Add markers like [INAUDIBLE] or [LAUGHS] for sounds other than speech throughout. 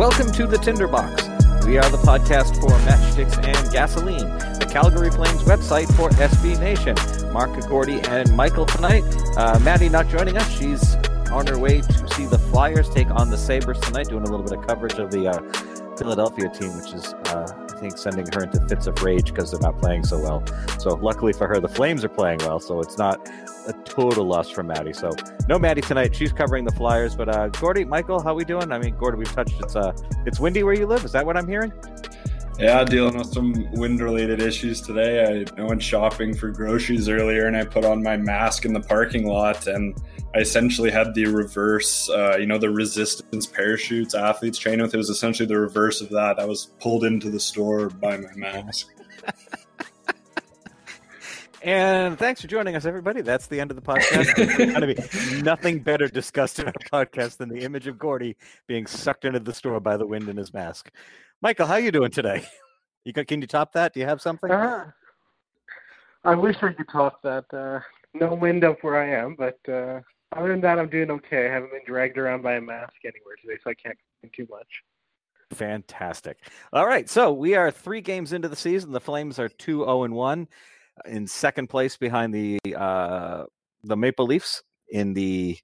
Welcome to the Tinderbox. We are the podcast for Matchsticks and Gasoline, the Calgary Flames website for SB Nation. Mark Gordy and Michael tonight. Uh, Maddie not joining us. She's on her way to see the Flyers take on the Sabres tonight, doing a little bit of coverage of the uh, Philadelphia team, which is, uh, think, sending her into fits of rage because they're not playing so well. So, luckily for her, the Flames are playing well, so it's not a total loss for Maddie. So, no Maddie tonight. She's covering the Flyers. But, uh, Gordy, Michael, how we doing? I mean, Gordy, we've touched it's uh, it's windy where you live. Is that what I'm hearing? Yeah, dealing with some wind related issues today. I, went shopping for groceries earlier and I put on my mask in the parking lot and I essentially had the reverse, uh, you know, the resistance parachutes athletes train with. It was essentially the reverse of that. I was pulled into the store by my mask. [LAUGHS] And thanks for joining us, everybody. That's the end of the podcast. There's going to be [LAUGHS] nothing better discussed in our podcast than the image of Gordy being sucked into the store by the wind in his mask. Michael, how you doing today? [LAUGHS] You got, can you top that? Do you have something? Uh, I wish I could top that. Uh, no wind up where I am, but uh, other than that, I'm doing okay. I haven't been dragged around by a mask anywhere today, so I can't complain too much. Fantastic. All right, so we are three games into the season. The Flames are two zero and one, in second place behind the uh, the Maple Leafs in the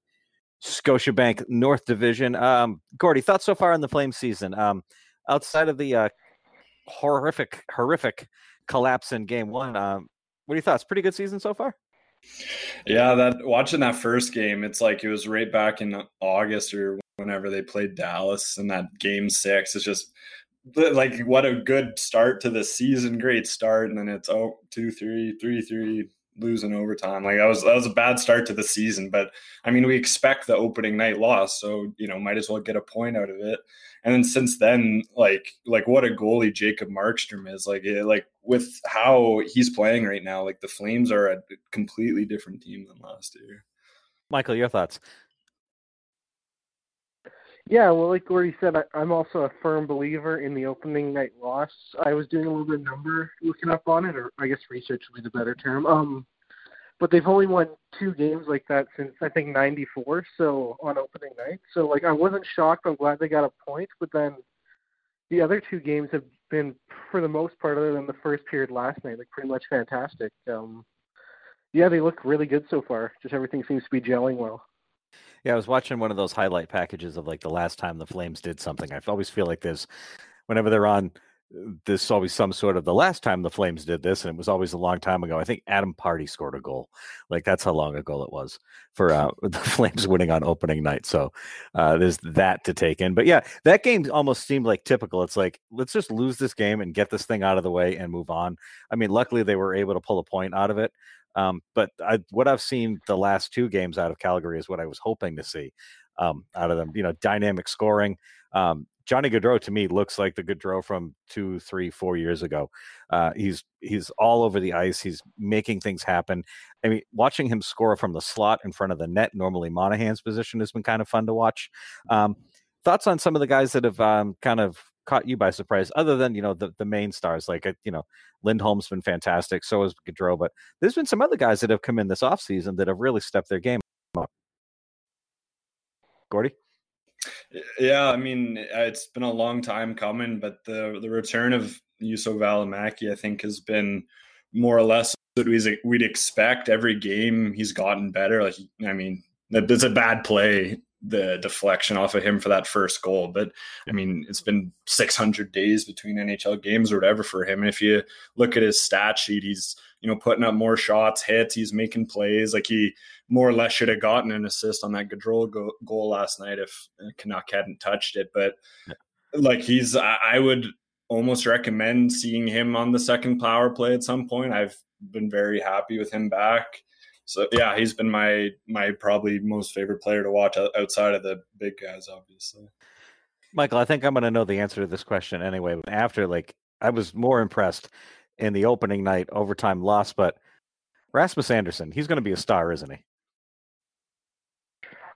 Scotiabank North Division. Um, Gordy, thoughts so far on the Flames season? Um, outside of the uh, horrific, horrific collapse in Game One, um, what are your thoughts? Pretty good season so far. Yeah, that watching that first game, it's like it was right back in August or whenever they played Dallas in that game six. It's just like what a good start to the season, great start, and then it's oh two three three three losing overtime. Like that was that was a bad start to the season, but I mean we expect the opening night loss, so you know might as well get a point out of it. And then since then, like like what a goalie Jacob Markstrom is. Like it, like with how he's playing right now, like the Flames are a completely different team than last year. Michael, your thoughts? Yeah, well, like Gordy said, I, I'm also a firm believer in the opening night loss. I was doing a little bit of number looking up on it, or I guess research would be the better term. Um, but they've only won two games like that since I think '94. So on opening night, so like I wasn't shocked. I'm glad they got a point, but then the other two games have been, for the most part, other than the first period last night, like pretty much fantastic. Um, yeah, they look really good so far. Just everything seems to be gelling well. Yeah, I was watching one of those highlight packages of like the last time the Flames did something. I always feel like there's, whenever they're on, there's always some sort of the last time the Flames did this, and it was always a long time ago. I think Adam Pardy scored a goal. Like that's how long ago it was for uh, [LAUGHS] the Flames winning on opening night. So uh, there's that to take in. But yeah, that game almost seemed like typical. It's like let's just lose this game and get this thing out of the way and move on. I mean, luckily they were able to pull a point out of it. Um, but I, what I've seen the last two games out of Calgary is what I was hoping to see um, out of them. You know, dynamic scoring. Um, Johnny Gaudreau to me looks like the Gaudreau from two, three, four years ago. Uh, he's he's all over the ice. He's making things happen. I mean, watching him score from the slot in front of the net, normally Monahan's position, has been kind of fun to watch. Um, thoughts on some of the guys that have um, kind of caught you by surprise, other than you know the, the main stars like uh, you know Lindholm's been fantastic, so has Gaudreau, but there's been some other guys that have come in this offseason that have really stepped their game up. Gordy. Yeah, I mean it's been a long time coming, but the the return of Juuso Valimaki, I think, has been more or less what we'd expect. Every game he's gotten better. Like I mean, that's a bad play the deflection off of him for that first goal. But I mean, it's been 600 days between NHL games or whatever for him. And if you look at his stat sheet, he's you know putting up more shots, hits, he's making plays. Like he more or less should have gotten an assist on that Gaudreau go- goal last night if Canuck hadn't touched it. But like he's, I, I would almost recommend seeing him on the second power play at some point. I've been very happy with him back. So yeah, he's been my my probably most favorite player to watch outside of the big guys, obviously. Michael, I think I'm going to know the answer to this question anyway. After like, I was more impressed in the opening night overtime loss, but Rasmus Andersson, he's going to be a star, isn't he?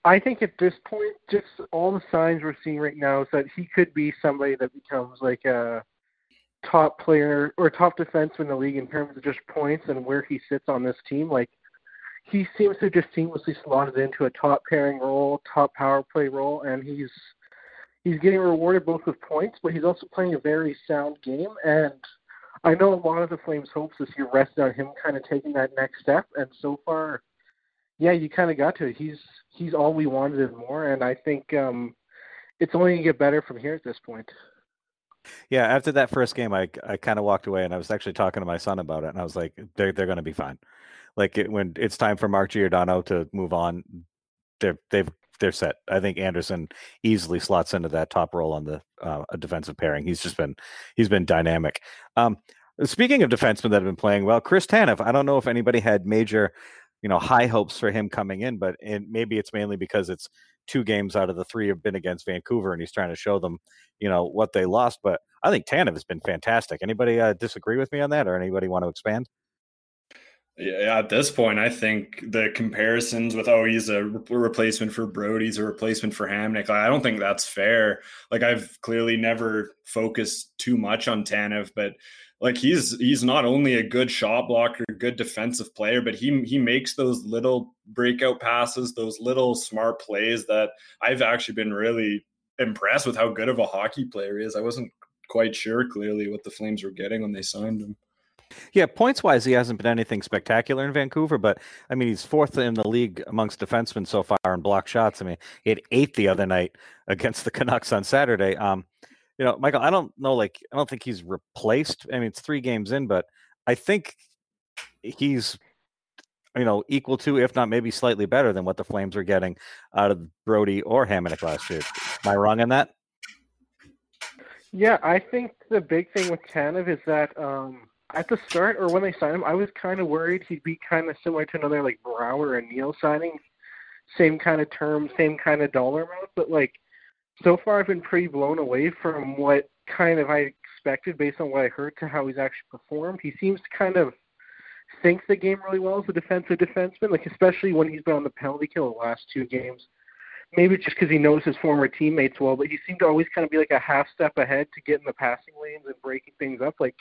I think at this point, just all the signs we're seeing right now is that he could be somebody that becomes like a top player or top defenseman in the league in terms of just points and where he sits on this team. Like he seems to just seamlessly slotted into a top pairing role, top power play role, and he's he's getting rewarded both with points, but he's also playing a very sound game. And I know a lot of the Flames' hopes this year rested on him kind of taking that next step, and so far, yeah, you kind of got to it. He's he's all we wanted and more, and I think um, it's only gonna get better from here at this point. Yeah, after that first game, I I kind of walked away, and I was actually talking to my son about it, and I was like, they're they're going to be fine. Like it, when it's time for Mark Giordano to move on, they're they've they're set. I think Andersson easily slots into that top role on the uh, defensive pairing. He's just been he's been dynamic. Um, speaking of defensemen that have been playing well, Chris Tanev. I don't know if anybody had major, you know, high hopes for him coming in, but it, maybe it's mainly because it's two games out of the three have been against Vancouver, and he's trying to show them, you know, what they lost. But I think Tanev has been fantastic. Anybody uh, disagree with me on that, or anybody want to expand? Yeah, at this point, I think the comparisons with oh he's a re- replacement for Brodie's a replacement for Hamonic. Like, I don't think that's fair. Like I've clearly never focused too much on Tanev, but like he's he's not only a good shot blocker, good defensive player, but he he makes those little breakout passes, those little smart plays that I've actually been really impressed with how good of a hockey player he is. I wasn't quite sure clearly what the Flames were getting when they signed him. Yeah, points wise, he hasn't been anything spectacular in Vancouver, but I mean, he's fourth in the league amongst defensemen so far in block shots. I mean, he had eight the other night against the Canucks on Saturday. Um, you know, Michael, I don't know, like, I don't think he's replaced. I mean, it's three games in, but I think he's, you know, equal to, if not maybe slightly better than what the Flames are getting out of Brodie or Hamonic last year. Am I wrong in that? Yeah, I think the big thing with Tanev is that um, at the start or when they signed him, I was kind of worried he'd be kind of similar to another like Brouwer and Neal signing, same kind of term, same kind of dollar amount. But like so far, I've been pretty blown away from what kind of I expected based on what I heard to how he's actually performed. He seems to kind of think the game really well as a defensive defenseman, like especially when he's been on the penalty kill the last two games. Maybe just because he knows his former teammates well, but he seemed to always kind of be like a half step ahead to get in the passing lanes and breaking things up. Like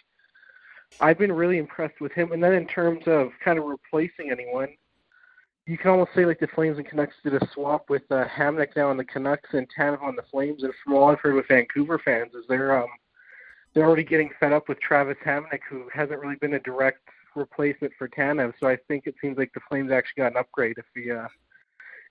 I've been really impressed with him. And then in terms of kind of replacing anyone, you can almost say like the Flames and Canucks did a swap with uh, Hamonic now on the Canucks and Tanev on the Flames. And from all I've heard with Vancouver fans, is they're um they're already getting fed up with Travis Hamonic, who hasn't really been a direct replacement for Tanev. So I think it seems like the Flames actually got an upgrade if we uh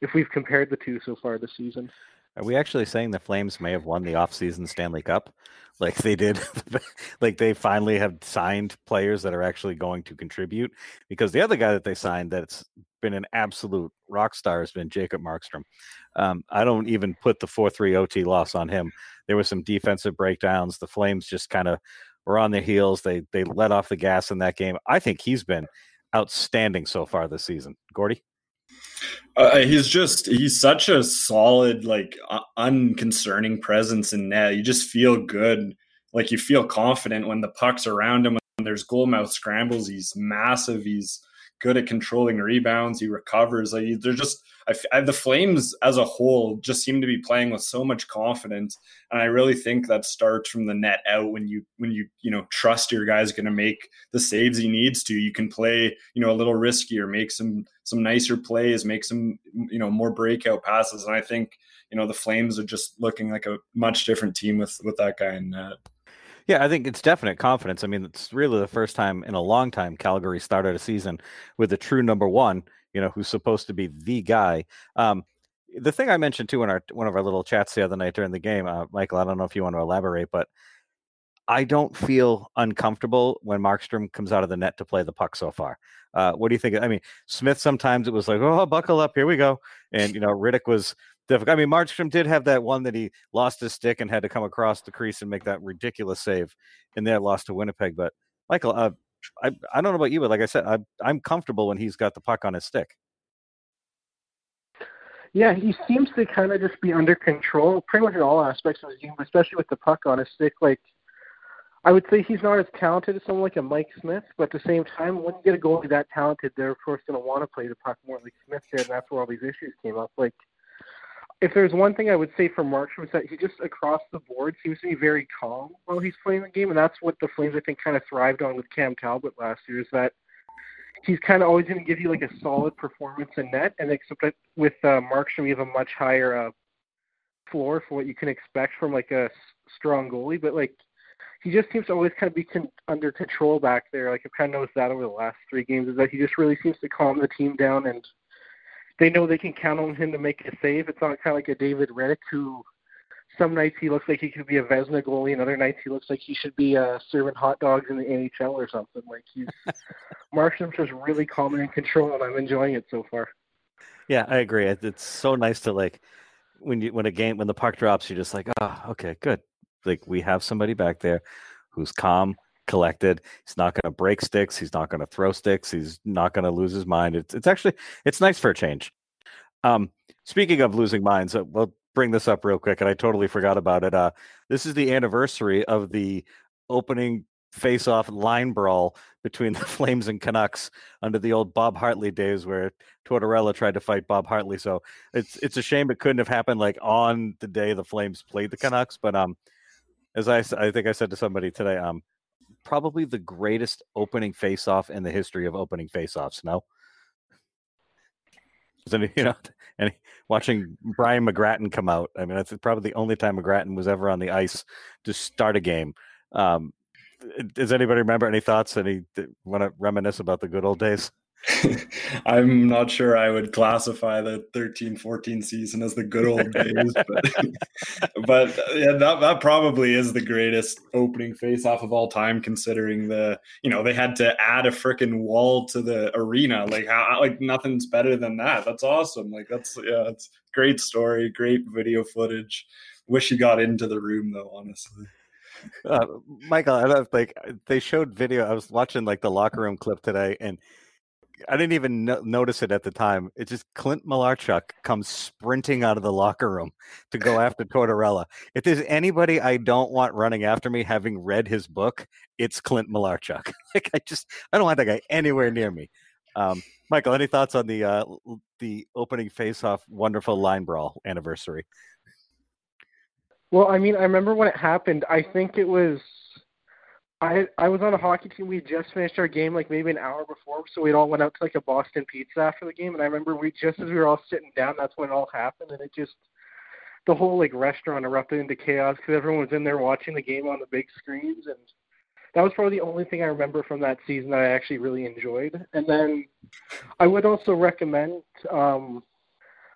if we've compared the two so far this season. Are we actually saying the Flames may have won the offseason Stanley Cup? Like they did, [LAUGHS] like they finally have signed players that are actually going to contribute. Because the other guy that they signed that's been an absolute rock star has been Jacob Markstrom. Um, I don't even put the 4 3 OT loss on him. There were some defensive breakdowns. The Flames just kind of were on their heels. They they let off the gas in that game. I think he's been outstanding so far this season. Gordy? Uh, he's just he's such a solid like uh, unconcerning presence in net. You just feel good. Like you feel confident when the puck's around him when there's goal mouth scrambles. He's massive. He's good at controlling rebounds he recovers like they're just I, I, the Flames as a whole just seem to be playing with so much confidence, and I really think that starts from the net out when you when you you know trust your guy's going to make the saves he needs to. You can play you know a little riskier, make some some nicer plays, make some you know more breakout passes, and I think you know the Flames are just looking like a much different team with with that guy in net. Yeah, I think it's definite confidence. I mean, it's really the first time in a long time Calgary started a season with a true number one you know, who's supposed to be the guy. Um, the thing I mentioned too in our one of our little chats the other night during the game, uh, Michael, I don't know if you want to elaborate, but I don't feel uncomfortable when Markstrom comes out of the net to play the puck so far. Uh, what do you think? I mean, Smith sometimes it was like, oh, buckle up, here we go, and you know, Rittich was difficult. I mean, Markstrom did have that one that he lost his stick and had to come across the crease and make that ridiculous save, and then lost to Winnipeg. But Michael, uh, I I don't know about you, but like I said, I, I'm comfortable when he's got the puck on his stick. Yeah, he seems to kind of just be under control, pretty much in all aspects of his game, especially with the puck on his stick. Like, I would say he's not as talented as someone like a Mike Smith, but at the same time, when you get a goalie that talented, they're of course going to want to play the puck more like Smith did, and that's where all these issues came up. Like, if there's one thing I would say for Markstrom is that he just across the board seems to be very calm while he's playing the game, and that's what the Flames I think kind of thrived on with Cam Talbot last year. Is that he's kind of always going to give you like a solid performance in net, and except that with uh, Markstrom you have a much higher uh, floor for what you can expect from like a strong goalie, but like he just seems to always kind of be con- under control back there. Like I've kind of noticed that over the last three games is that he just really seems to calm the team down and they know they can count on him to make a save. It's not kind of like a David Rittich who some nights he looks like he could be a Vezina goalie, and other nights he looks like he should be uh, serving hot dogs in the NHL or something. Like he's [LAUGHS] Markstrom's just really calm and in control, and I'm enjoying it so far. Yeah, I agree. It's so nice to like when you when a game when the puck drops, you're just like, oh, okay, good. Like we have somebody back there who's calm, collected. He's not going to break sticks. He's not going to throw sticks. He's not going to lose his mind. It's it's actually it's nice for a change. Um, speaking of losing minds, uh, we'll bring this up real quick, and I totally forgot about it. Uh, this is the anniversary of the opening face-off line brawl between [LAUGHS] the Flames and Canucks under the old Bob Hartley days, where Tortorella tried to fight Bob Hartley. So it's it's a shame it couldn't have happened like on the day the Flames played the Canucks. But um, as I I think I said to somebody today, um, probably the greatest opening face-off in the history of opening face-offs. No. Any, [LAUGHS] you know, any watching Brian McGrattan come out. I mean, that's probably the only time McGrattan was ever on the ice to start a game. Um, does anybody remember any thoughts? Any want to reminisce about the good old days? [LAUGHS] I'm not sure I would classify the 13 14 season as the good old [LAUGHS] days, but, [LAUGHS] but yeah, that, that probably is the greatest opening face off of all time, considering the, you know, they had to add a freaking wall to the arena. Like, how, like, nothing's better than that. That's awesome. Like, that's, yeah, it's great story, great video footage. Wish you got into the room, though, honestly. Uh, Michael, I love, like they showed video. I was watching like the locker room clip today, and I didn't even no- notice it at the time. It's just Clint Malarchuk comes sprinting out of the locker room to go after Tortorella. If there's anybody I don't want running after me, having read his book, it's Clint Malarchuk. [LAUGHS] like I just I don't want that guy anywhere near me. Um, Michael, any thoughts on the uh, the opening face-off wonderful line brawl anniversary? Well, I mean, I remember when it happened. I think it was I I was on a hockey team. We just finished our game like maybe an hour before, so we all went out to like a Boston Pizza after the game. And I remember we just as we were all sitting down, that's when it all happened, and it just the whole like restaurant erupted into chaos because everyone was in there watching the game on the big screens, and that was probably the only thing I remember from that season that I actually really enjoyed. And then I would also recommend um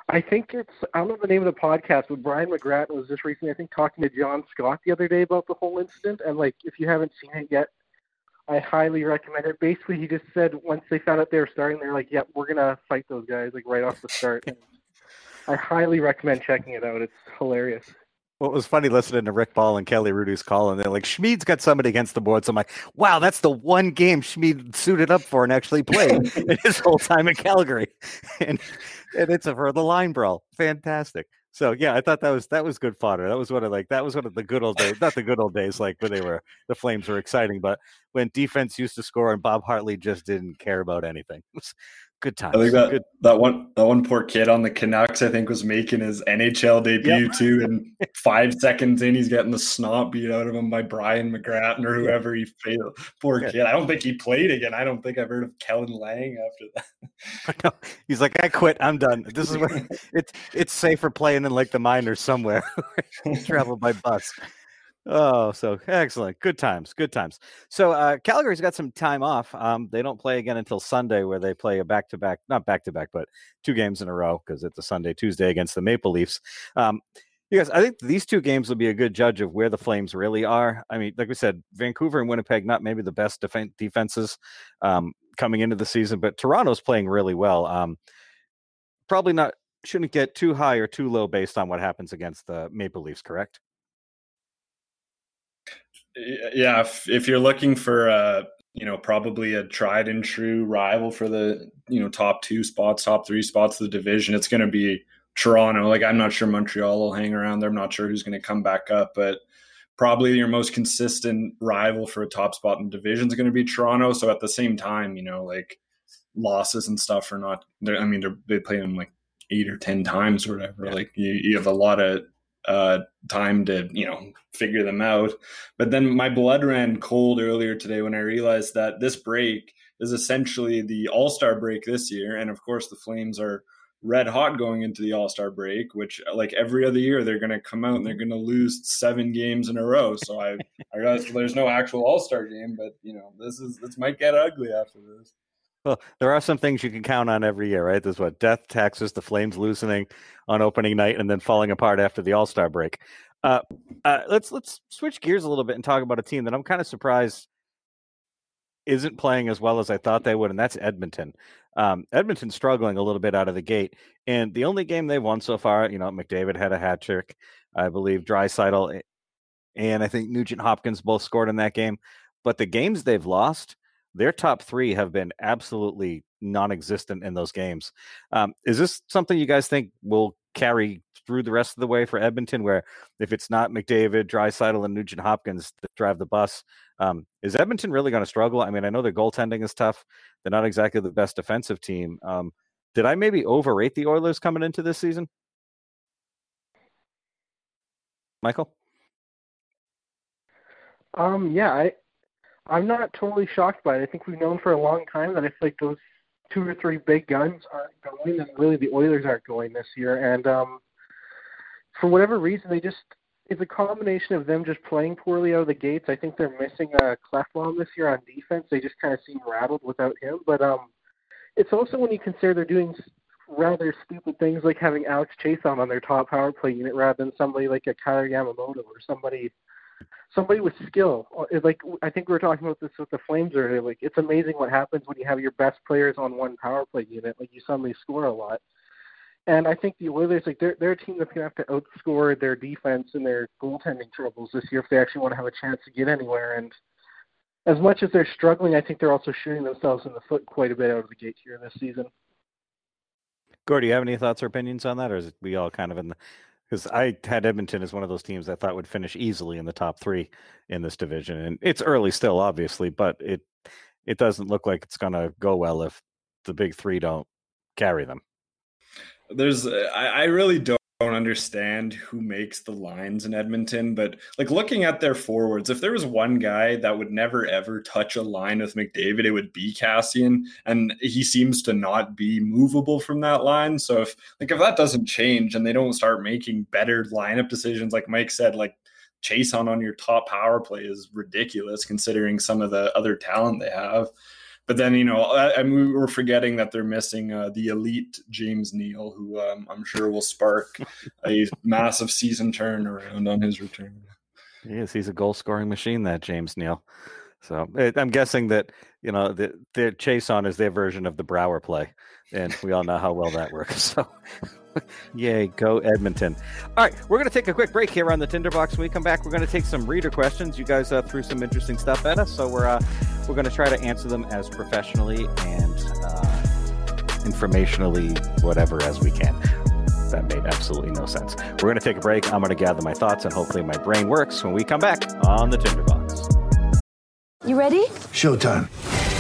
I think it's I don't know the name of the podcast, but Brian McGrattan was just recently I think talking to John Scott the other day about the whole incident. And like if you haven't seen it yet, I highly recommend it. Basically, he just said once they found out they were starting, they're like, "Yep, we're gonna fight those guys like right off the start." [LAUGHS] I highly recommend checking it out. It's hilarious. What was funny listening to Rick Ball and Kelly Hrudey's call, and they're like, Schmid's got somebody against the board. So I'm like, wow, that's the one game Schmid suited up for and actually played [LAUGHS] in his whole time in Calgary. [LAUGHS] And and it's a, for the line brawl. Fantastic. So yeah, I thought that was that was good fodder. That was one of like that was one of the good old days. Not the good old days like when they were the Flames were exciting, but when defense used to score and Bob Hartley just didn't care about anything. [LAUGHS] Good times. I think that good. that one that one poor kid on the Canucks, I think, was making his NHL debut yep. too, and [LAUGHS] five seconds in, he's getting the snot beat out of him by Brian McGrattan or whoever he played. Poor yeah. kid. I don't think he played again. I don't think I've heard of Kellan Lain after that. [LAUGHS] no, he's like, I quit. I'm done. This is where [LAUGHS] it's it's safer playing in like the minors somewhere. Travel by bus. Oh, so excellent. Good times. Good times. So uh, Calgary's got some time off. Um, they don't play again until Sunday, where they play a back to back, not back to back, but two games in a row because it's a Sunday, Tuesday against the Maple Leafs. Um, you guys, I think these two games will be a good judge of where the Flames really are. I mean, like we said, Vancouver and Winnipeg, not maybe the best def- defenses um, coming into the season, but Toronto's playing really well. Um, probably not, shouldn't get too high or too low based on what happens against the Maple Leafs, correct? Yeah if, if you're looking for a you know, probably a tried and true rival for the, you know, top two spots, top three spots of the division. It's going to be Toronto. Like, I'm not sure Montreal will hang around there. I'm not sure who's going to come back up, but probably your most consistent rival for a top spot in the division is going to be Toronto. So at the same time, you know, like losses and stuff are not, I mean, they're, they play them like eight or 10 times or whatever. Yeah. Like you, you have a lot of uh, time to you know figure them out. But then my blood ran cold earlier today when I realized that this break is essentially the All Star break this year, and of course the Flames are red hot going into the All Star break, which like every other year they're going to come out and they're going to lose seven games in a row. So I I realized there's no actual All Star game, but you know this is this might get ugly after this. Well, there are some things you can count on every year, right? There's what death, taxes, the Flames loosening on opening night, and then falling apart after the All Star break. Uh, uh, let's let's switch gears a little bit and talk about a team that I'm kind of surprised isn't playing as well as I thought they would, and that's Edmonton. Um, Edmonton's struggling a little bit out of the gate, and the only game they've won so far, you know, McDavid had a hat trick, I believe, Draisaitl, and I think Nugent Hopkins both scored in that game. But the games they've lost, their top three have been absolutely non-existent in those games. Um, is this something you guys think will carry through the rest of the way for Edmonton, where if it's not McDavid, Draisaitl, and Nugent Hopkins that drive the bus, um, is Edmonton really going to struggle? I mean, I know their goaltending is tough; they're not exactly the best defensive team. Um, did I maybe overrate the Oilers coming into this season, Michael? Um, yeah, I I'm not totally shocked by it. I think we've known for a long time that if like those two or three big guns aren't going, then really the Oilers aren't going this year. And um, for whatever reason, they just it's a combination of them just playing poorly out of the gates. I think they're missing a Klefbom this year on defense. They just kind of seem rattled without him. But um, it's also when you consider they're doing rather stupid things like having Alex Chiasson on their top power play unit rather than somebody like a Kailer Yamamoto or somebody somebody with skill. Uh, like I think we were talking about this with the Flames earlier. Like it's amazing what happens when you have your best players on one power play unit. Like you suddenly score a lot. And I think the Oilers, like they're they're a team that's gonna have to outscore their defense and their goaltending troubles this year if they actually want to have a chance to get anywhere. And as much as they're struggling, I think they're also shooting themselves in the foot quite a bit out of the gate here this season. Gord, do you have any thoughts or opinions on that, or is it we all kind of in the because I had Edmonton as one of those teams I thought would finish easily in the top three in this division, and it's early still, obviously, but it it doesn't look like it's going to go well if the big three don't carry them. There's, uh, I, I really don't don't understand who makes the lines in Edmonton, but like looking at their forwards, if there was one guy that would never ever touch a line with McDavid, it would be Chiasson, and he seems to not be movable from that line. So if like if that doesn't change and they don't start making better lineup decisions, like Mike said, like Chiasson on your top power play is ridiculous considering some of the other talent they have. But then you know, I, I mean, we're forgetting that they're missing uh, the elite James Neal, who um, I'm sure will spark [LAUGHS] a massive season turnaround on his return. Yes, he's a goal scoring machine. That James Neal. So eh, I'm guessing that you know the, the on is their version of the Brouwer play, and we all know how well that works. [LAUGHS] So Yay, go Edmonton. All right, we're going to take a quick break here on the Tinderbox. When we come back, we're going to take some reader questions. You guys uh, threw some interesting stuff at us, so we're uh, we're going to try to answer them as professionally and uh, informationally, whatever, as we can. That made absolutely no sense. We're going to take a break. I'm going to gather my thoughts, and hopefully my brain works when we come back on the Tinderbox. You ready? Showtime.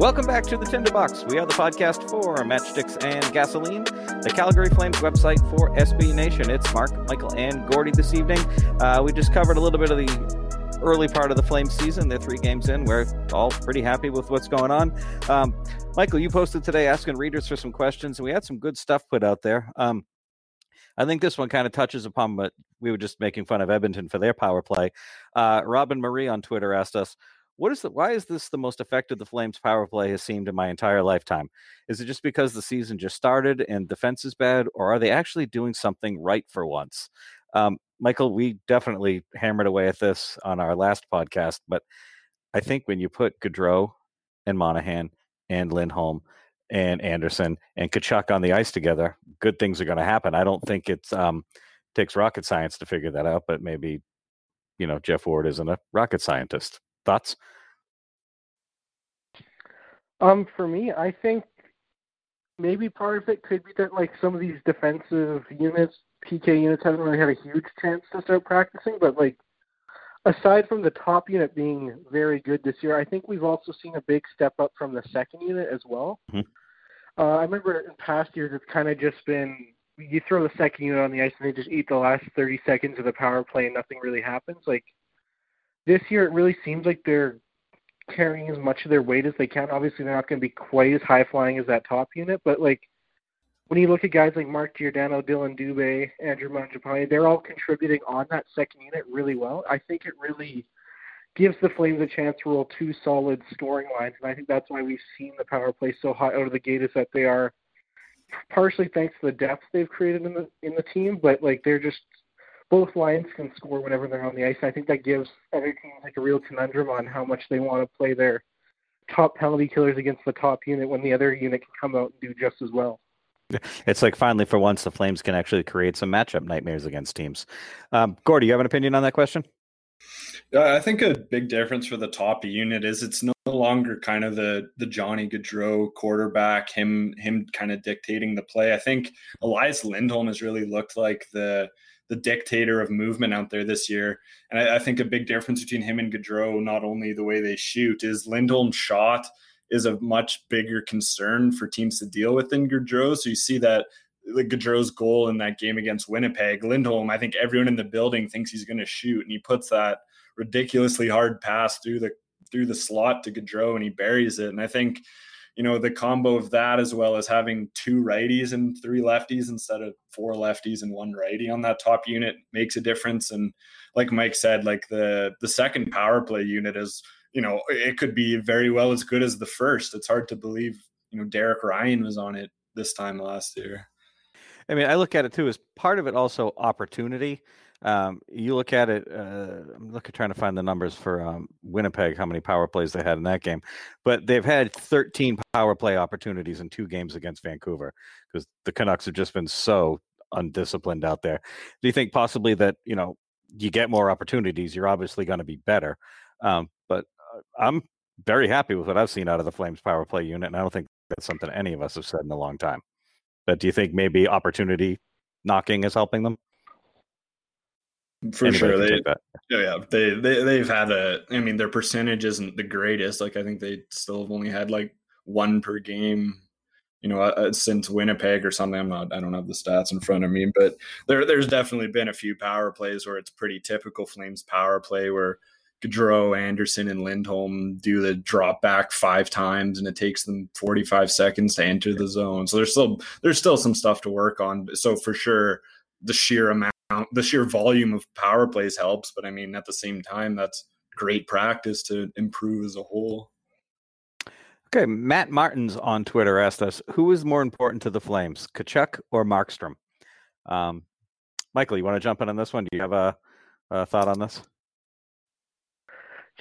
Welcome back to the Tinderbox. We are the podcast for Matchsticks and Gasoline, the Calgary Flames website for SB Nation. It's Mark, Michael, and Gordy this evening. Uh, we just covered a little bit of the early part of the Flames season. They're three games in. We're all pretty happy with what's going on. Um, Michael, you posted today asking readers for some questions, and we had some good stuff put out there. Um, I think this one kind of touches upon what we were just making fun of Edmonton for their power play. Uh, Robin Marie on Twitter asked us, what is the why is this the most effective the Flames power play has seemed in my entire lifetime? Is it just because the season just started and defense is bad, or are they actually doing something right for once? Um, Michael, we definitely hammered away at this on our last podcast, but I think when you put Gaudreau and Monahan and Lindholm and Andersson and Tkachuk on the ice together, good things are going to happen. I don't think it's um, takes rocket science to figure that out, but maybe you know Geoff Ward isn't a rocket scientist. Thoughts? Um, for me, I think maybe part of it could be that like some of these defensive units, PK units, haven't really had a huge chance to start practicing. But like, aside from the top unit being very good this year, I think we've also seen a big step up from the second unit as well. Mhm. Uh, I remember in past years, it's kind of just been you throw the second unit on the ice and they just eat the last 30 seconds of the power play and nothing really happens. Like this year, it really seems like they're carrying as much of their weight as they can. Obviously, they're not going to be quite as high flying as that top unit, but like when you look at guys like Mark Giordano, Dillon Dubé, Andrew Mangiapane, they're all contributing on that second unit really well. I think it really gives the Flames a chance to roll two solid scoring lines, and I think that's why we've seen the power play so hot out of the gate is that they are partially thanks to the depth they've created in the in the team, but like they're just both lines can score whenever they're on the ice. I think that gives other teams like a real conundrum on how much they want to play their top penalty killers against the top unit when the other unit can come out and do just as well. It's like finally, for once, the Flames can actually create some matchup nightmares against teams. Um, Gordy, you have an opinion on that question? Yeah, I think a big difference for the top unit is it's no longer kind of the the Johnny Gaudreau quarterback, him him kind of dictating the play. I think Elias Lindholm has really looked like the the dictator of movement out there this year. And I, I think a big difference between him and Gaudreau, not only the way they shoot, is Lindholm's shot is a much bigger concern for teams to deal with than Gaudreau. So you see that like Gaudreau's goal in that game against Winnipeg, Lindholm, I think everyone in the building thinks he's going to shoot, and he puts that ridiculously hard pass through the through the slot to Gaudreau, and he buries it. And I think, you know, the combo of that as well as having two righties and three lefties instead of four lefties and one righty on that top unit makes a difference. And like Mike said, like the the second power play unit is, you know, it could be very well as good as the first. It's hard to believe, you know, Derek Ryan was on it this time last year. I mean, I look at it too as part of it also opportunity. Um, you look at it. Uh, I'm looking trying to find the numbers for um, Winnipeg, how many power plays they had in that game, but they've had 13 power play opportunities in two games against Vancouver because the Canucks have just been so undisciplined out there. Do you think possibly that you know you get more opportunities, you're obviously going to be better? Um, but uh, I'm very happy with what I've seen out of the Flames power play unit, and I don't think that's something any of us have said in a long time. But do you think maybe opportunity knocking is helping them? For Anybody sure, they that. yeah, yeah they they they've had a. I mean, their percentage isn't the greatest. Like I think they still have only had like one per game. You know, uh, since Winnipeg or something. I'm not. I don't have the stats in front of me, but there there's definitely been a few power plays where it's pretty typical Flames power play where Gaudreau, Andersson, and Lindholm do the drop back five times, and it takes them 45 seconds to enter the zone. So there's still there's still some stuff to work on. So for sure, the sheer amount, the sheer volume of power plays helps. But I mean, at the same time, that's great practice to improve as a whole. Okay, Matt Martins on Twitter asked us, "Who is more important to the Flames, Tkachuk or Markstrom?" Um, Michael, you want to jump in on this one? Do you have a, a thought on this?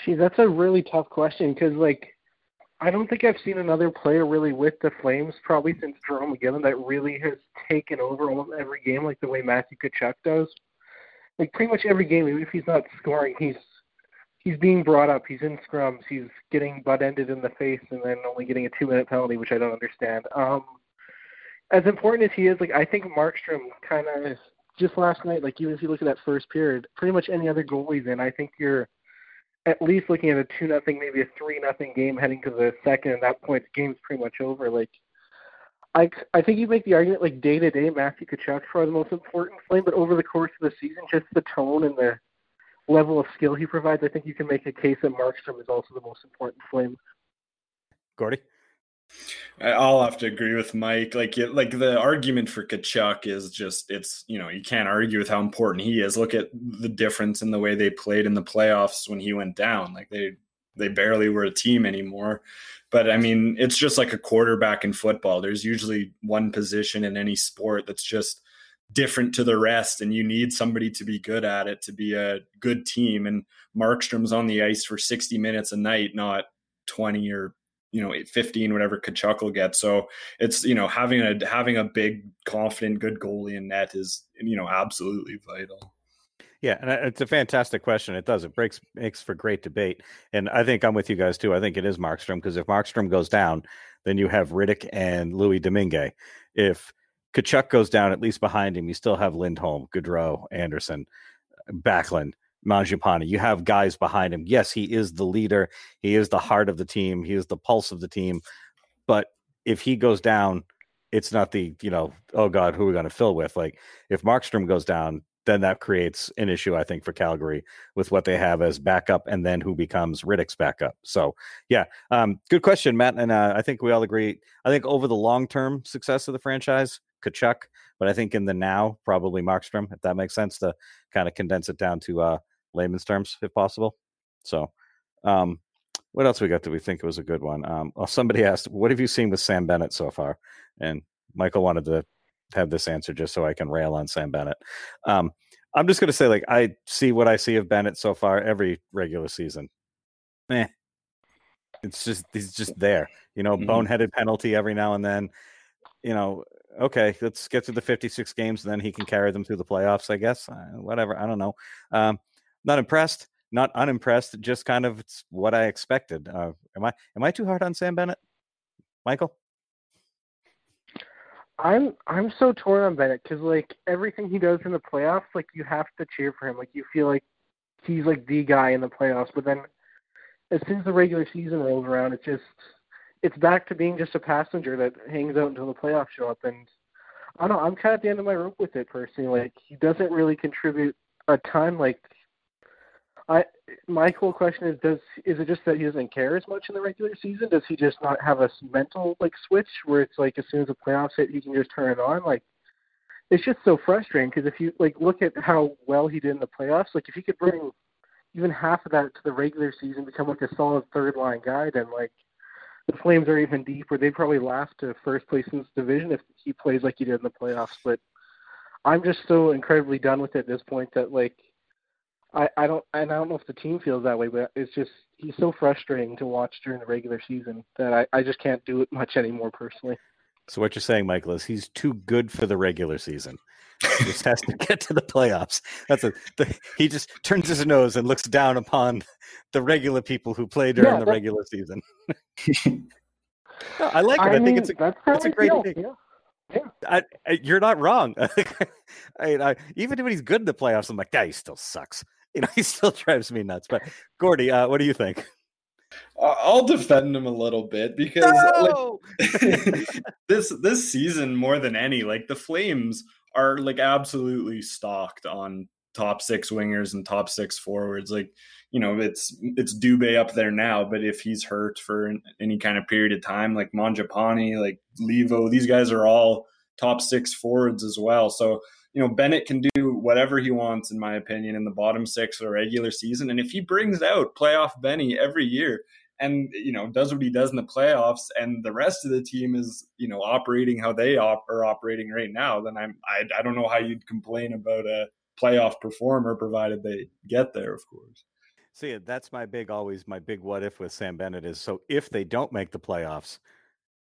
Gee, that's a really tough question because, like, I don't think I've seen another player really with the Flames probably since Jarome Iginla that really has taken over almost every game like the way Matthew Tkachuk does. Like pretty much every game, even if he's not scoring, he's he's being brought up. He's in scrums. He's getting butt ended in the face and then only getting a two minute penalty, which I don't understand. Um, as important as he is, like I think Markstrom kind of just last night, like even if you look at that first period, pretty much any other goal he's in, I think you're at least looking at a two nothing, maybe a three nothing game heading to the second. At that point, the game's pretty much over. Like, I I think you make the argument like day to day, Matthew Tkachuk for the most important flame, but over the course of the season, just the tone and the level of skill he provides, I think you can make a case that Markstrom is also the most important flame. Gordy? I'll have to agree with Mike. Like, it, like the argument for Tkachuk is just it's you know you can't argue with how important he is. Look at the difference in the way they played in the playoffs when he went down. Like they they barely were a team anymore. But I mean, it's just like a quarterback in football. There's usually one position in any sport that's just different to the rest, and you need somebody to be good at it to be a good team. And Markstrom's on the ice for 60 minutes a night, not 20 or you know 15 whatever Tkachuk will get so it's you know having a having a big confident good goalie in net is you know absolutely vital yeah, and uh, it's a fantastic question. It does. It breaks makes for great debate, and I think I'm with you guys too. I think it is Markstrom because if Markstrom goes down, then you have Rittich and Louis Domingue. If Tkachuk goes down, at least behind him, you still have Lindholm, Gaudreau, Andersson, uh, Backlund, Mangiapane. You have guys behind him. Yes, he is the leader. He is the heart of the team. He is the pulse of the team. But if he goes down, it's not the you know oh god who are we going to fill with like if markstrom goes down then that creates an issue, I think, for Calgary with what they have as backup and then who becomes Rittich's backup. So, yeah, um, good question, Matt. And uh, I think we all agree. I think over the long term success of the franchise, Tkachuk, but I think in the now, probably Markstrom, if that makes sense to kind of condense it down to uh, layman's terms, if possible. So, um, what else we got that we think was a good one? Um, well, somebody asked, "What have you seen with Sam Bennett so far?" And Michael wanted to have this answer just so I can rail on Sam Bennett. Um, I'm just going to say, like, I see what I see of Bennett so far every regular season. Eh. It's just, he's just there, you know, mm-hmm. boneheaded penalty every now and then. You know, okay, let's get to the 56 games, and then he can carry them through the playoffs, I guess. Uh, whatever. I don't know. Um, not impressed, not unimpressed, just kind of it's what I expected. Uh, am I am I too hard on Sam Bennett? Michael? I'm I'm so torn on Bennett because like everything he does in the playoffs, like you have to cheer for him. Like you feel like he's like the guy in the playoffs. But then as soon as the regular season rolls around, it's just it's back to being just a passenger that hangs out until the playoffs show up. And I don't know. I'm kind of at the end of my rope with it personally. Like he doesn't really contribute a ton. Like I my whole question is does is it just that he doesn't care as much in the regular season? Does he just not have a mental like switch where it's like as soon as the playoffs hit, he can just turn it on? Like it's just so frustrating because if you like look at how well he did in the playoffs, like if he could bring even half of that to the regular season, become like a solid third line guy, then like the Flames are even deeper. They'd probably last to first place in this division if he plays like he did in the playoffs. But I'm just so incredibly done with it at this point that like I, I don't and I don't know if the team feels that way, but it's just he's so frustrating to watch during the regular season that I, I just can't do it much anymore personally. So what you're saying, Michael, is he's too good for the regular season. He just has to get to the playoffs. That's a the, he just turns his nose and looks down upon the regular people who play during yeah, the regular season. [LAUGHS] no, I like it. I, I mean, think it's a, it's a great thing. Yeah. Yeah. I, I, you're not wrong. [LAUGHS] I, even when he's good in the playoffs, I'm like, yeah, he still sucks. [LAUGHS] you know, he still drives me nuts. But Gordy, uh, what do you think? I'll defend him a little bit because no! like, this this season more than any, like the Flames are like absolutely stocked on top six wingers and top six forwards. Like you know, it's it's Dubé up there now, but if he's hurt for any kind of period of time, like Mangiapane, like Leivo, these guys are all top six forwards as well. So you know, Bennett can do whatever he wants, in my opinion, in the bottom six a regular season. And if he brings out playoff Benny every year and, you know, does what he does in the playoffs and the rest of the team is, you know, operating how they op- are operating right now, then I'm, I, I don't know how you'd complain about a playoff performer provided they get there, of course. See, that's my big, always my big what if with Sam Bennett is so if they don't make the playoffs,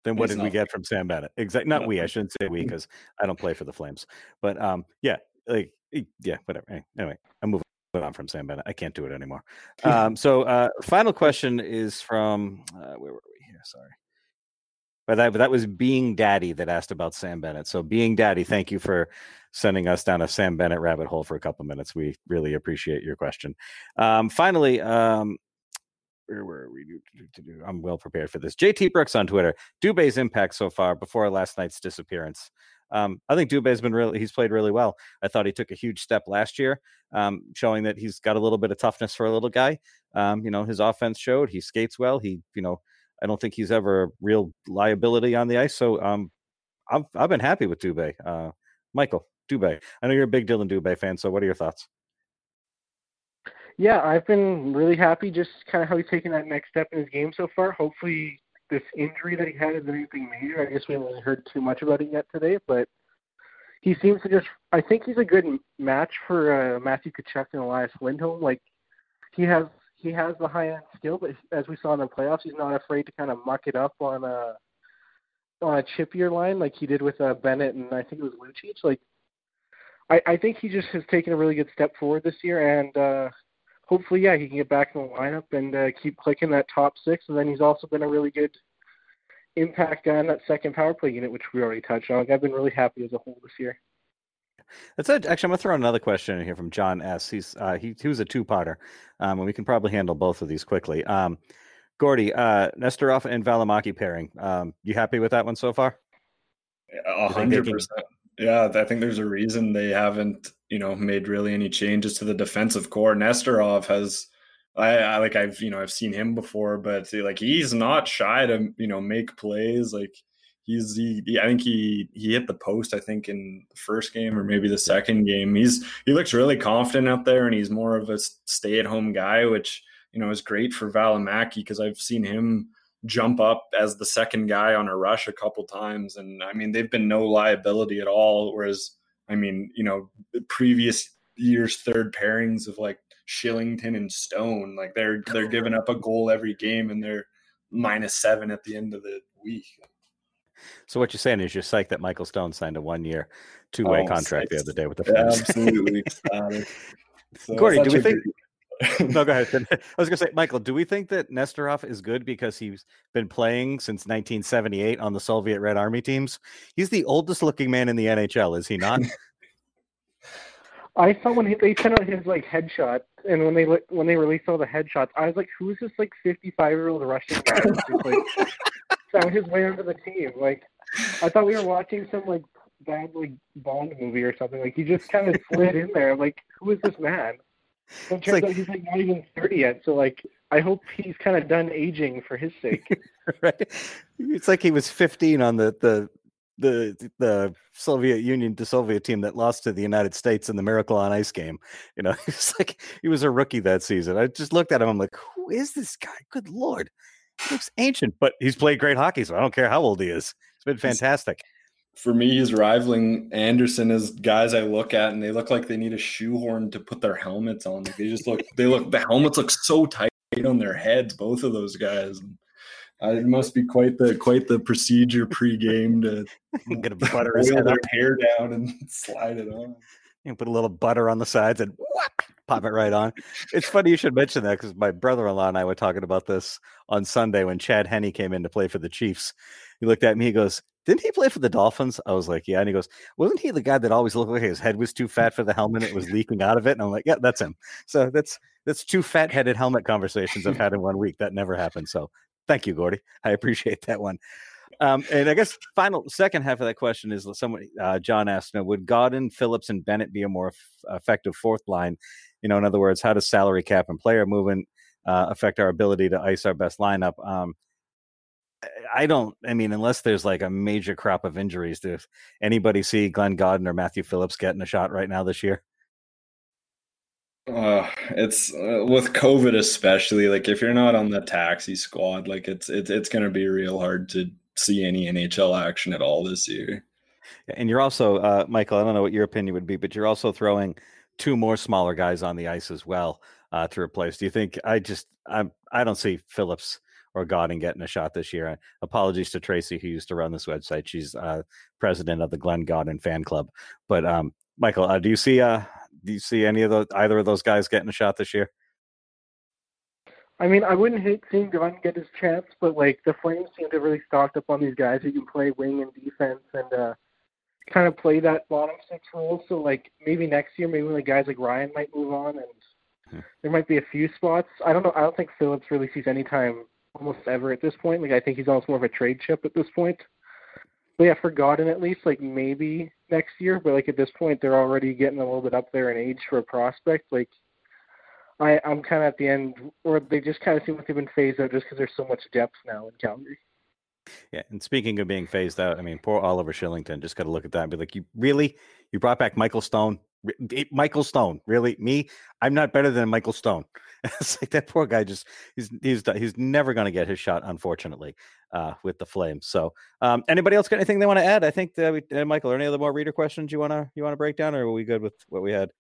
then what did we get from Sam Bennett? Exactly. Not we. I [LAUGHS] shouldn't say we because I don't play for the Flames. But um, yeah, like yeah, whatever. Anyway, I'm moving on from Sam Bennett. I can't do it anymore. [LAUGHS] Um, so uh, final question is from uh, where were we here? Sorry. But that, but that was Being Daddy that asked about Sam Bennett. So, Being Daddy, thank you for sending us down a Sam Bennett rabbit hole for a couple minutes. We really appreciate your question. Um, finally, um, where were we? I'm well prepared for this. JT Brooks on Twitter. Dubé's impact so far before last night's disappearance. Um, I think Dubé's been really, he's played really well. I thought he took a huge step last year, um, showing that he's got a little bit of toughness for a little guy. Um, you know, his offense showed he skates well. He, you know, I don't think he's ever a real liability on the ice. So um, I've, I've been happy with Dubé. Uh, Michael, Dubé. I know you're a big Dillon Dubé fan. So what are your thoughts? Yeah, I've been really happy just kind of how he's taken that next step in his game so far. Hopefully, this injury that he had isn't anything major. I guess we haven't heard too much about it yet today, but he seems to just. I think he's a good match for uh, Matthew Tkachuk and Elias Lindholm. Like he has he has the high end skill, but as we saw in the playoffs, he's not afraid to kind of muck it up on a on a chippier line like he did with uh, Bennett and I think it was Lucic. Like I, I think he just has taken a really good step forward this year, and uh, hopefully, yeah, he can get back in the lineup and uh, keep clicking that top six. And then he's also been a really good impact guy on that second power play unit, which we already touched on. Like, I've been really happy as a whole this year. That's it. Actually, I'm gonna throw another question in here from John S. He's uh, he, he was a two potter, um, and we can probably handle both of these quickly. Um, Gordy, uh, Nesterov and Valimaki pairing. Um, you happy with that one so far? A hundred percent. Yeah, I think there's a reason they haven't, you know, made really any changes to the defensive core. Nesterov has, I, I like I've you know I've seen him before, but like he's not shy to you know make plays. Like he's he, he, I think he he hit the post I think in the first game or maybe the second game. He's he looks really confident out there, and he's more of a stay at home guy, which you know is great for Valimaki because I've seen him jump up as the second guy on a rush a couple times. And I mean, they've been no liability at all. Whereas, I mean, you know, the previous year's third pairings of like Kylington and Stone, like they're they're giving up a goal every game and they're minus seven at the end of the week. So what you're saying is you're psyched that Michael Stone signed a one year, two way oh, contract the other day with the Flames. Absolutely. [LAUGHS] so Gordy, do we think [LAUGHS] no, go ahead. [LAUGHS] I was going to say, Michael, do we think that Nesterov is good because he's been playing since 1978 on the Soviet Red Army teams? He's the oldest looking man in the NHL, is he not? [LAUGHS] I saw when he, they sent out his like headshot, and when they when they released all the headshots, I was like, "Who is this like 55 year old Russian guy?" just, like found his way onto the team. Like, I thought we were watching some like bad like Bond movie or something. Like he just kind of slid in there. I'm like, who is this man? It turns like, out he's like not even thirty yet. So like, I hope he's kind of done aging for his sake. [LAUGHS] right? It's like he was fifteen on the the the the Soviet Union, to Soviet team that lost to the United States in the Miracle on Ice game. You know, [LAUGHS] he was like he was a rookie that season. I just looked at him. I'm like, who is this guy? Good lord, he looks ancient, but he's played great hockey, so I don't care how old he is. It's been fantastic for me, he's rivaling Andersson as guys I look at, and they look like they need a shoehorn to put their helmets on. Like they just look, they look, the helmets look so tight on their heads, both of those guys. Uh, it must be quite the quite the procedure pre-game to [LAUGHS] get a butter his head their hair down and [LAUGHS] slide it on. You put a little butter on the sides and pop it right on. It's funny you should mention that because my brother-in-law and I were talking about this on Sunday when Chad Henne came in to play for the Chiefs. He looked at me, he goes, didn't he play for the Dolphins? I was like, yeah. And he goes, wasn't he the guy that always looked like his head was too [LAUGHS] fat for the helmet? It was leaking out of it. And I'm like, yeah, that's him. So that's that's two fat headed helmet conversations I've had in one week. That never happened. So thank you, Gordy. I appreciate that one. Um, and I guess final second half of that question is someone uh, John asked, you know, would Gawdin, Phillips, and Bennett be a more f- effective fourth line? You know, in other words, how does salary cap and player movement uh, affect our ability to ice our best lineup? Um, I don't. I mean, unless there's like a major crop of injuries, does anybody see Glenn Gawdin or Matthew Phillips getting a shot right now this year? Uh, it's uh, with COVID especially. Like if you're not on the taxi squad, like it's it's it's going to be real hard to see any NHL action at all this year. And you're also, uh, Michael. I don't know what your opinion would be, but you're also throwing two more smaller guys on the ice as well uh, to replace. Do you think? I just I'm I don't see Phillips or Gawdin getting a shot this year. Apologies to Tracy, who used to run this website. She's uh, president of the Glenn Gawdin fan club. But um, Michael, uh, do you see uh, do you see any of those either of those guys getting a shot this year? I mean, I wouldn't hate seeing Glenn get his chance, but like the Flames seem to really stocked up on these guys who can play wing and defense and uh, kind of play that bottom six role. So like maybe next year, maybe when the guys like Ryan might move on and hmm. there might be a few spots. I don't know. I don't think Phillips really sees any time almost ever at this point. Like I think he's almost more of a trade chip at this point. But yeah, for Gawdin at least, like maybe next year. But like at this point, they're already getting a little bit up there in age for a prospect. Like I, I'm kind of at the end, or they just kind of seem like they've been phased out just because there's so much depth now in Calgary. Yeah, and speaking of being phased out, I mean, poor Oliver Kylington. Just got to look at that and be like, you really, you brought back Michael Stone, Michael Stone, really? Me? I'm not better than Michael Stone. [LAUGHS] it's like that poor guy just he's he's he's never going to get his shot, unfortunately, uh, with the Flames. So, um, anybody else got anything they want to add? I think that we, uh, Michael, any other more reader questions you want to you want to break down, or are we good with what we had?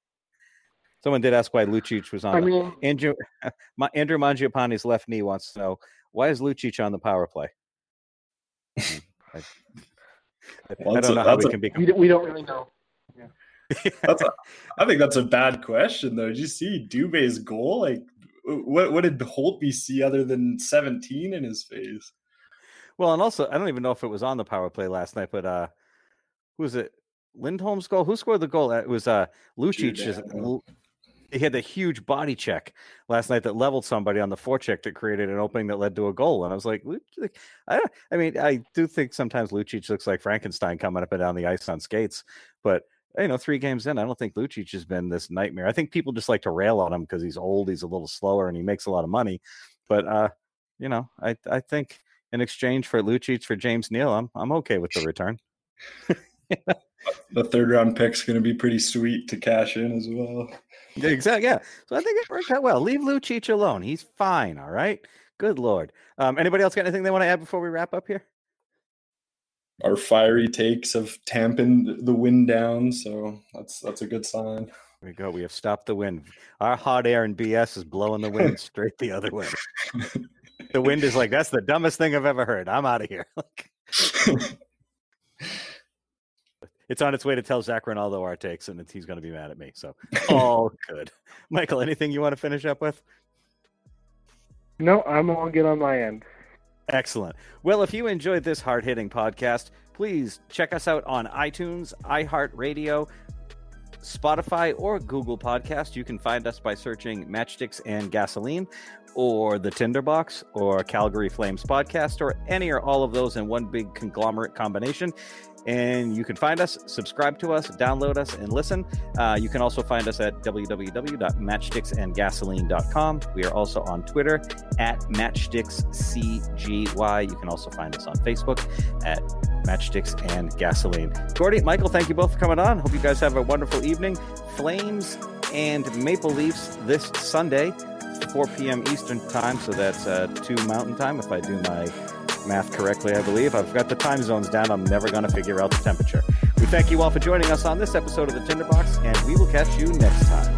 Someone did ask why Lucic was on. I the, mean, Andrew [LAUGHS] Ma, Andrew Mangiapane's left knee wants to know why is Lucic on the power play. Hmm, I, Well, I don't a- know how we a- can be. we, don't- we don't really know. [LAUGHS] That's a, I think that's a bad question though. Did you see Dubé's goal? Like, what what did Holtby see other than 17 in his face? Well, and also I don't even know if it was on the power play last night, but uh who was it? Lindholm's goal? Who scored the goal? It was uh Lucic. He had a huge body check last night that leveled somebody on the forecheck that created an opening that led to a goal. And I was like, I, I mean, I do think sometimes Lucic looks like Frankenstein coming up and down the ice on skates, but you know, three games in, I don't think Lucic has been this nightmare. I think people just like to rail on him because he's old, he's a little slower, and he makes a lot of money. But uh, you know, I I think in exchange for Lucic for James Neal, I'm I'm okay with the return. The third round pick's going to be pretty sweet to cash in as well. Yeah, exactly. Yeah. So I think it worked out well. Leave Lucic alone. He's fine. All right. Good lord. Um, anybody else got anything they want to add before we wrap up here? Our fiery takes have tamped the wind down, so that's that's a good sign. Here we go. We have stopped the wind. Our hot air and BS is blowing the wind [LAUGHS] straight the other way. The wind is like, that's the dumbest thing I've ever heard. I'm out of here. [LAUGHS] it's on its way to tell Zac Rinaldo our takes, and he's going to be mad at me. So [LAUGHS] all good. Michael, anything you want to finish up with? No, I'm all good on my end. Excellent. Well, if you enjoyed this hard hitting podcast, please check us out on iTunes, iHeartRadio, Spotify, or Google Podcast. You can find us by searching Matchsticks and Gasoline, or the Tinderbox, or Calgary Flames Podcast, or any or all of those in one big conglomerate combination. And you can find us, subscribe to us, download us, and listen. Uh, you can also find us at www.matchsticksandgasoline.com. We are also on Twitter at MatchsticksCGY. You can also find us on Facebook at Matchsticks and Gasoline. Gordy, Michael, thank you both for coming on. Hope you guys have a wonderful evening. Flames and Maple Leafs this Sunday, 4 p.m. Eastern Time. So that's uh, 2 Mountain Time, if I do my math correctly, I believe. I've got the time zones down. I'm never going to figure out the temperature. We thank you all for joining us on this episode of the Tinderbox, and we will catch you next time.